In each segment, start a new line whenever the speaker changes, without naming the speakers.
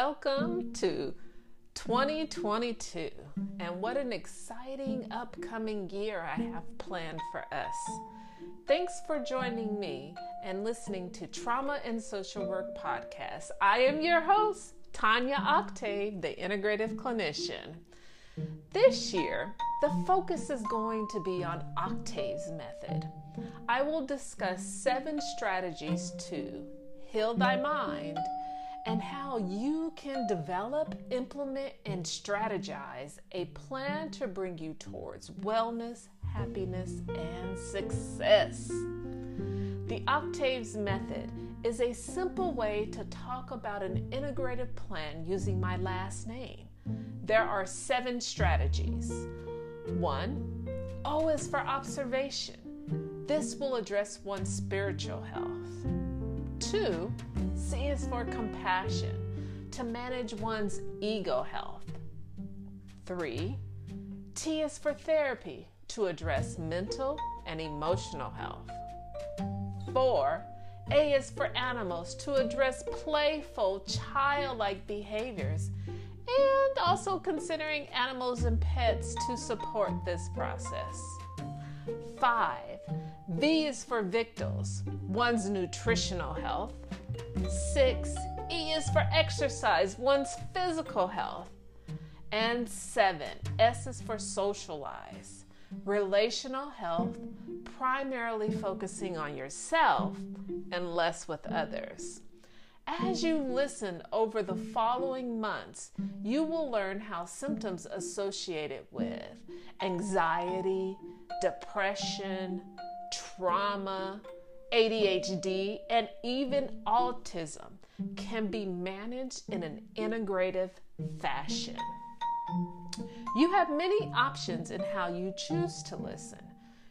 Welcome to 2022, and what an exciting upcoming year I have planned for us. Thanks for joining me and listening to Trauma and Social Work Podcast. I am your host, Tanya Octave, the integrative clinician. This year, the focus is going to be on Octave's method. I will discuss seven strategies to heal thy mind and how you can develop, implement, and strategize a plan to bring you towards wellness, happiness, and success. The Octaves Method is a simple way to talk about an integrated plan using my last name. There are seven strategies. One, O is for observation. This will address one's spiritual health. Two, C is for compassion, to manage one's ego health. Three, T is for therapy, to address mental and emotional health. Four, A is for animals, to address playful, childlike behaviors, and also considering animals and pets to support this process. Five, V is for victuals, one's nutritional health. Six, E is for exercise, one's physical health. And seven, S is for socialize, relational health, primarily focusing on yourself and less with others. As you listen over the following months, you will learn how symptoms associated with anxiety, depression, trauma, ADHD, and even autism can be managed in an integrative fashion. You have many options in how you choose to listen.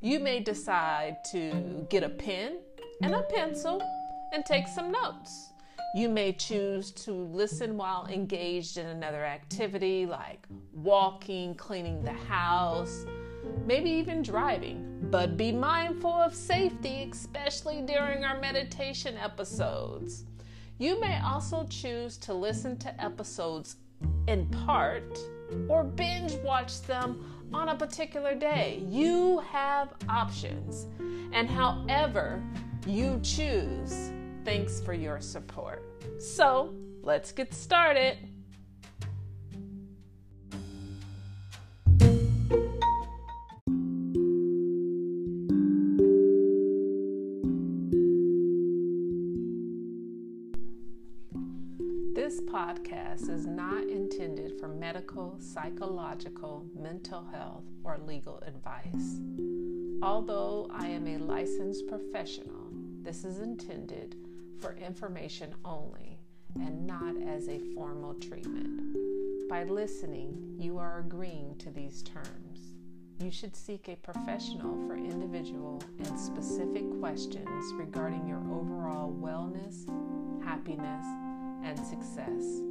You may decide to get a pen and a pencil and take some notes. You may choose to listen while engaged in another activity like walking, cleaning the house, maybe even driving. But be mindful of safety, especially during our meditation episodes. You may also choose to listen to episodes in part or binge watch them on a particular day. You have options. And however you choose, Thanks for your support. So, let's get started. This podcast is not intended for medical, psychological, mental health, or legal advice. Although I am a licensed professional, this is intended for information only and not as a formal treatment. By listening, you are agreeing to these terms. You should seek a professional for individual and specific questions regarding your overall wellness, happiness, and success.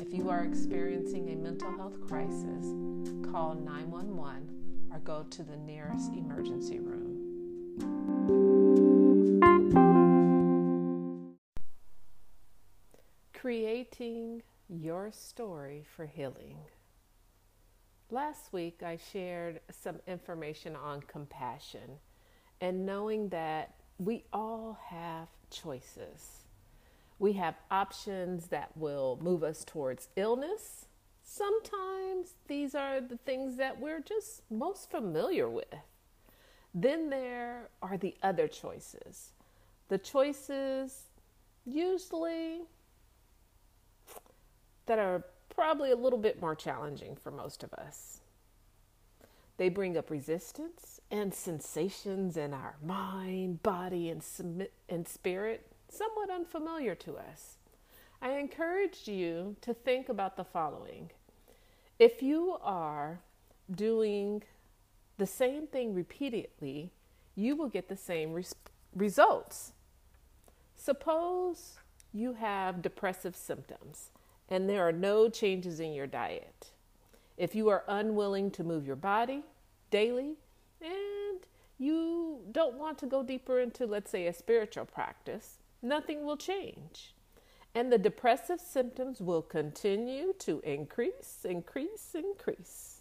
If you are experiencing a mental health crisis, call 911 or go to the nearest emergency room. Creating your story for healing. Last week, I shared some information on compassion and knowing that we all have choices. We have options that will move us towards illness. Sometimes these are the things that we're just most familiar with. Then there are the other choices. The choices usually that are probably a little bit more challenging for most of us. They bring up resistance and sensations in our mind, body, and, and spirit, somewhat unfamiliar to us. I encourage you to think about the following. If you are doing the same thing repeatedly, you will get the same res- results. Suppose you have depressive symptoms and there are no changes in your diet. If you are unwilling to move your body daily and you don't want to go deeper into, let's say, a spiritual practice, nothing will change. and the depressive symptoms will continue to increase, increase, increase.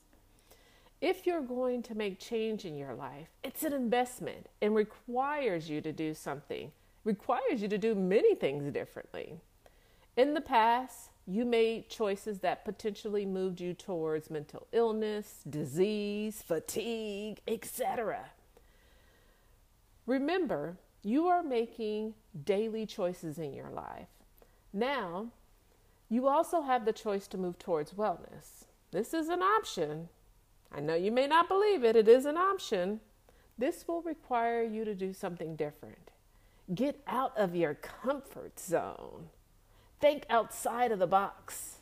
If you're going to make change in your life, it's an investment and requires you to do something, requires you to do many things differently. In the past, you made choices that potentially moved you towards mental illness, disease, fatigue, etc. Remember, you are making daily choices in your life. Now, you also have the choice to move towards wellness. This is an option. I know you may not believe it, it is an option. This will require you to do something different. Get out of your comfort zone. Think outside of the box.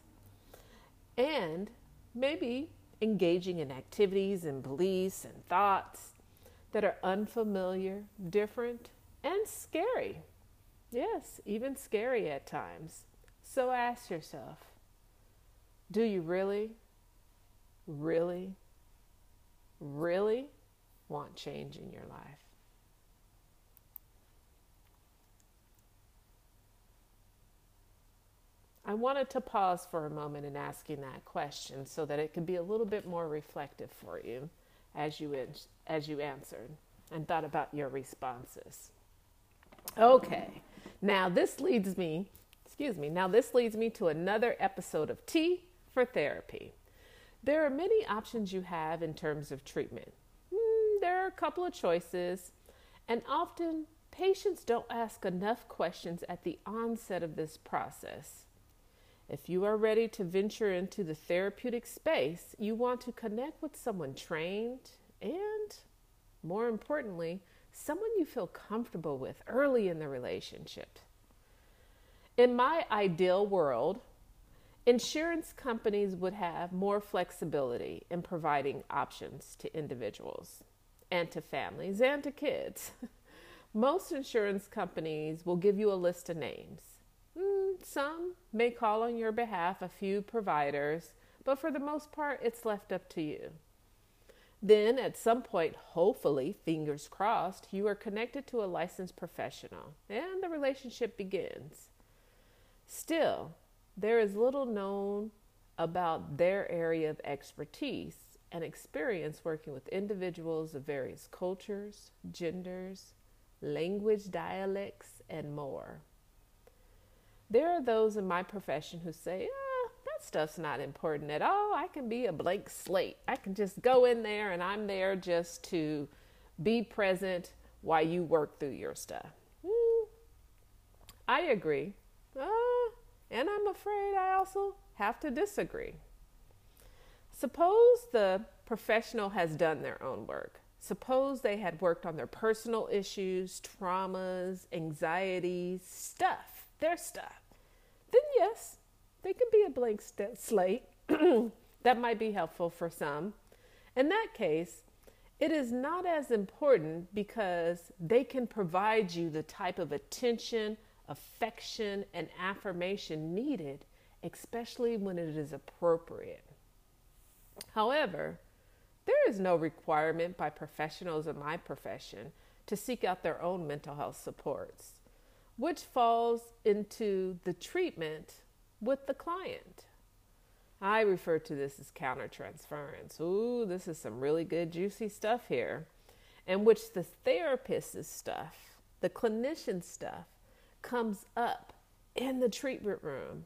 And maybe engaging in activities and beliefs and thoughts that are unfamiliar, different, and scary. Yes, even scary at times. So ask yourself do you really, really, really want change in your life? I wanted to pause for a moment in asking that question so that it could be a little bit more reflective for you as you, as you answered and thought about your responses. Okay. Now, this leads me, excuse me, now this leads me to another episode of Tea for Therapy. There are many options you have in terms of treatment. Mm, there are a couple of choices, and often patients don't ask enough questions at the onset of this process. If you are ready to venture into the therapeutic space, you want to connect with someone trained and, more importantly, someone you feel comfortable with early in the relationship. In my ideal world, insurance companies would have more flexibility in providing options to individuals and to families and to kids. Most insurance companies will give you a list of names. Some may call on your behalf a few providers, but for the most part, it's left up to you. Then, at some point, hopefully, fingers crossed, you are connected to a licensed professional and the relationship begins. Still, there is little known about their area of expertise and experience working with individuals of various cultures, genders, language, dialects, and more. There are those in my profession who say, oh, that stuff's not important at all. I can be a blank slate. I can just go in there and I'm there just to be present while you work through your stuff. Mm, I agree. Uh, and I'm afraid I also have to disagree. Suppose the professional has done their own work. Suppose they had worked on their personal issues, traumas, anxieties, stuff, their stuff. Then, yes, they can be a blank st- slate. that might be helpful for some. In that case, it is not as important because they can provide you the type of attention, affection, and affirmation needed, especially when it is appropriate. However, there is no requirement by professionals in my profession to seek out their own mental health supports, which falls into the treatment with the client. I refer to this as countertransference. Ooh, this is some really good, juicy stuff here, in which the therapist's stuff, the clinician stuff, comes up in the treatment room.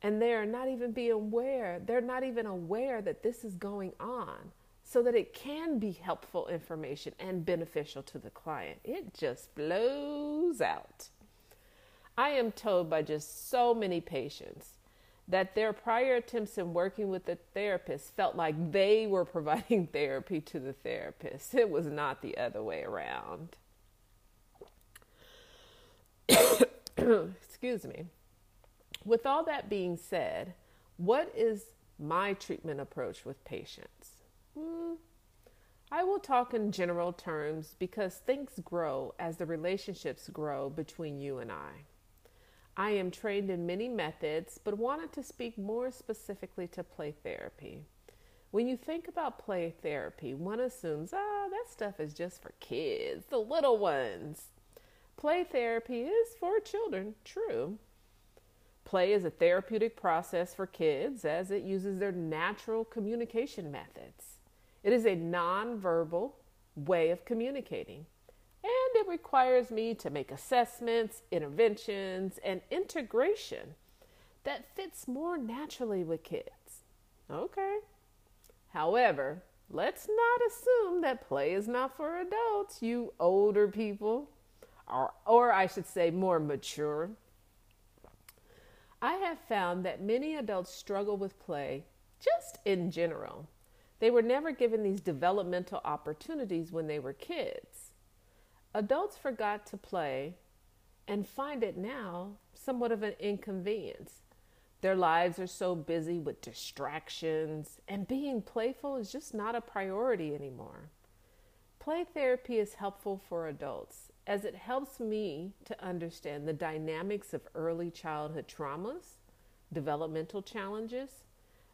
And they're not even being aware, they're not even aware that this is going on so that it can be helpful information and beneficial to the client. It just blows out. I am told by just so many patients that their prior attempts in working with the therapist felt like they were providing therapy to the therapist. It was not the other way around. Excuse me. With all that being said, what is my treatment approach with patients? Hmm, I will talk in general terms because things grow as the relationships grow between you and I. I am trained in many methods, but wanted to speak more specifically to play therapy. When you think about play therapy, one assumes, ah, that stuff is just for kids, the little ones. Play therapy is for children, true. Play is a therapeutic process for kids as it uses their natural communication methods. It is a nonverbal way of communicating, it requires me to make assessments, interventions, and integration that fits more naturally with kids. Okay. However, let's not assume that play is not for adults, you older people, or, or I should say, more mature. I have found that many adults struggle with play just in general. They were never given these developmental opportunities when they were kids. Adults forgot to play and find it now somewhat of an inconvenience. Their lives are so busy with distractions, and being playful is just not a priority anymore. Play therapy is helpful for adults as it helps me to understand the dynamics of early childhood traumas, developmental challenges,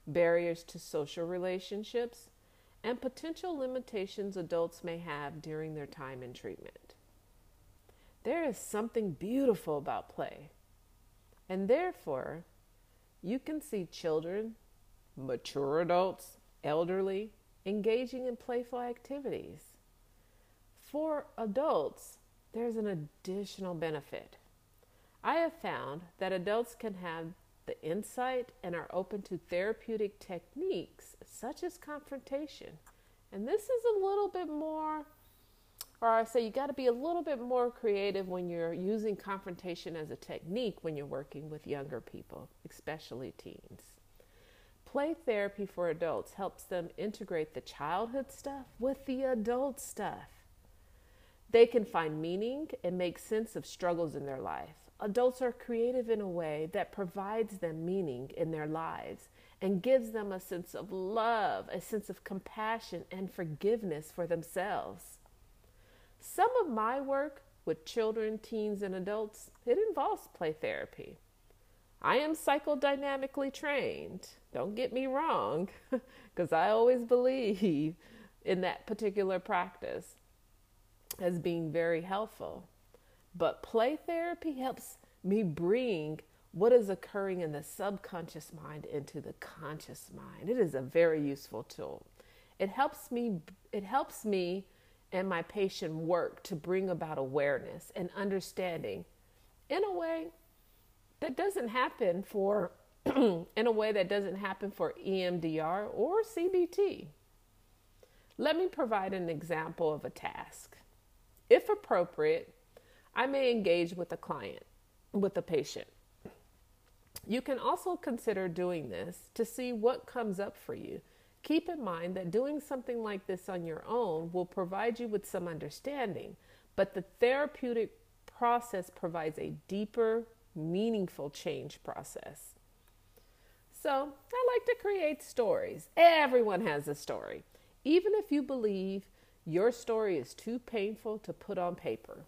barriers to social relationships, and potential limitations adults may have during their time in treatment. There is something beautiful about play, and therefore, you can see children, mature adults, elderly engaging in playful activities. For adults, there's an additional benefit. I have found that adults can have the insight and are open to therapeutic techniques such as confrontation. And this is a little bit more or I say you got to be a little bit more creative when you're using confrontation as a technique when you're working with younger people, especially teens. Play therapy for adults helps them integrate the childhood stuff with the adult stuff. They can find meaning and make sense of struggles in their life. Adults are creative in a way that provides them meaning in their lives and gives them a sense of love, a sense of compassion, and forgiveness for themselves. Some of my work with children, teens, and adults, it involves play therapy. I am psychodynamically trained. Don't get me wrong, because I always believe in that particular practice as being very helpful. But play therapy helps me bring what is occurring in the subconscious mind into the conscious mind. It is a very useful tool. It helps me it helps me and my patient work to bring about awareness and understanding in a way that doesn't happen for in a way that doesn't happen for EMDR or CBT. Let me provide an example of a task. If appropriate, I may engage with a client, with a patient. You can also consider doing this to see what comes up for you Keep in mind that doing something like this on your own will provide you with some understanding, but the therapeutic process provides a deeper, meaningful change process. So, I like to create stories. Everyone has a story, even if you believe your story is too painful to put on paper.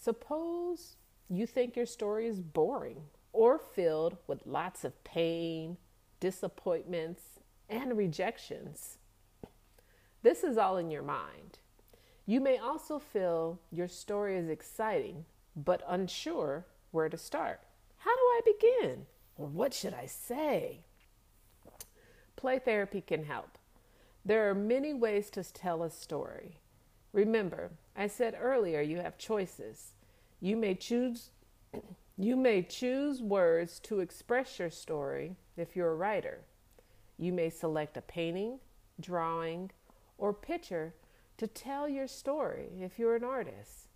Suppose you think your story is boring or filled with lots of pain, disappointments, and rejections. This is all in your mind. You may also feel your story is exciting, but unsure where to start. How do I begin? Or what should I say? Play therapy can help. There are many ways to tell a story. Remember, I said earlier you have choices. You may choose you may choose words to express your story if you're a writer. You may select a painting, drawing, or picture to tell your story if you're an artist.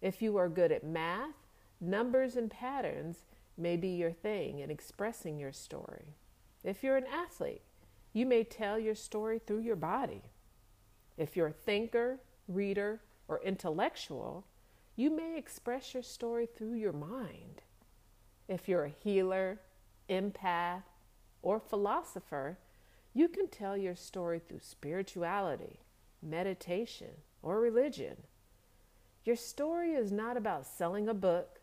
If you are good at math, numbers and patterns may be your thing in expressing your story. If you're an athlete, you may tell your story through your body. If you're a thinker, reader, or intellectual, you may express your story through your mind. If you're a healer, empath, or philosopher, you can tell your story through spirituality, meditation, or religion. Your story is not about selling a book,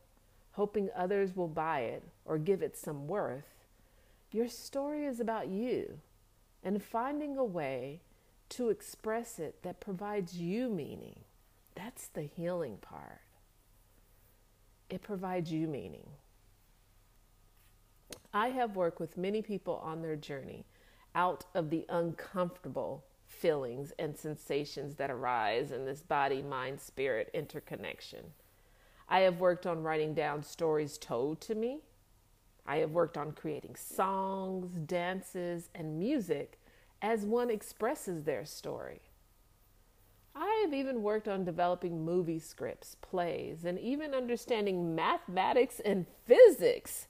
hoping others will buy it or give it some worth. Your story is about you and finding a way to express it that provides you meaning. That's the healing part. It provides you meaning. I have worked with many people on their journey out of the uncomfortable feelings and sensations that arise in this body mind spirit interconnection. I have worked on writing down stories told to me. I have worked on creating songs, dances, and music as one expresses their story. I have even worked on developing movie scripts, plays, and even understanding mathematics and physics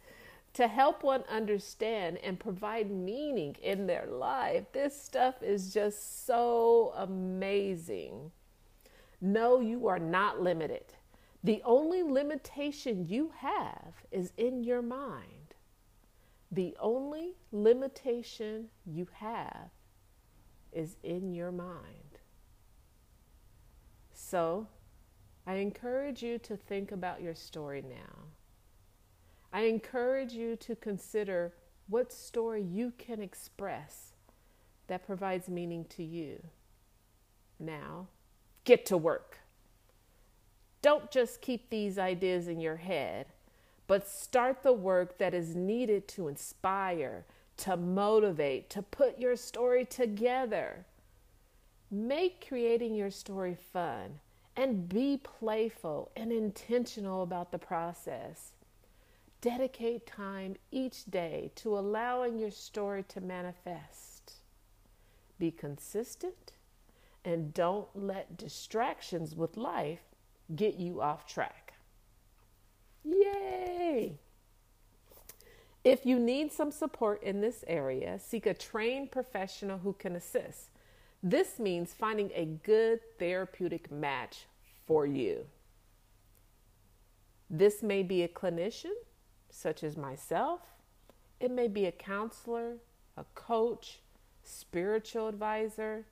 to help one understand and provide meaning in their life. This stuff is just so amazing. No, you are not limited. The only limitation you have is in your mind. The only limitation you have is in your mind. So, I encourage you to think about your story now. I encourage you to consider what story you can express that provides meaning to you. Now, get to work. Don't just keep these ideas in your head, but start the work that is needed to inspire, to motivate, to put your story together. Make creating your story fun and be playful and intentional about the process. Dedicate time each day to allowing your story to manifest. Be consistent and don't let distractions with life get you off track. Yay! If you need some support in this area, seek a trained professional who can assist. This means finding a good therapeutic match for you. This may be a clinician, such as myself, it may be a counselor, a coach, spiritual advisor,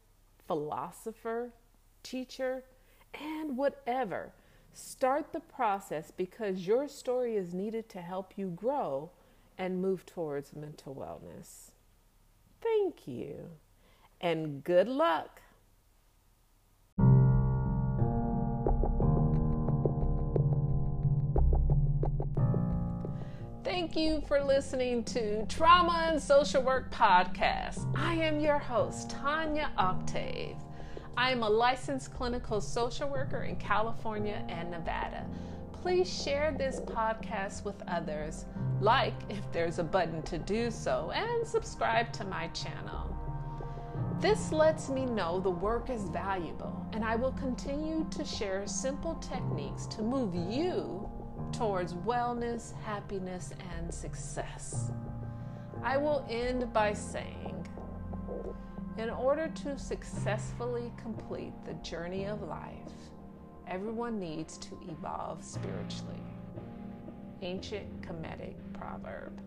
philosopher, teacher, and whatever. Start the process because your story is needed to help you grow and move towards mental wellness. Thank you and good luck. Thank you for listening to Trauma and Social Work Podcast. I am your host, Tanya Octave. I am a licensed clinical social worker in California and Nevada. Please share this podcast with others, like if there's a button to do so, and subscribe to my channel. This lets me know the work is valuable, and I will continue to share simple techniques to move you towards wellness, happiness, and success. I will end by saying, in order to successfully complete the journey of life, Everyone needs to evolve spiritually. Ancient Kemetic proverb.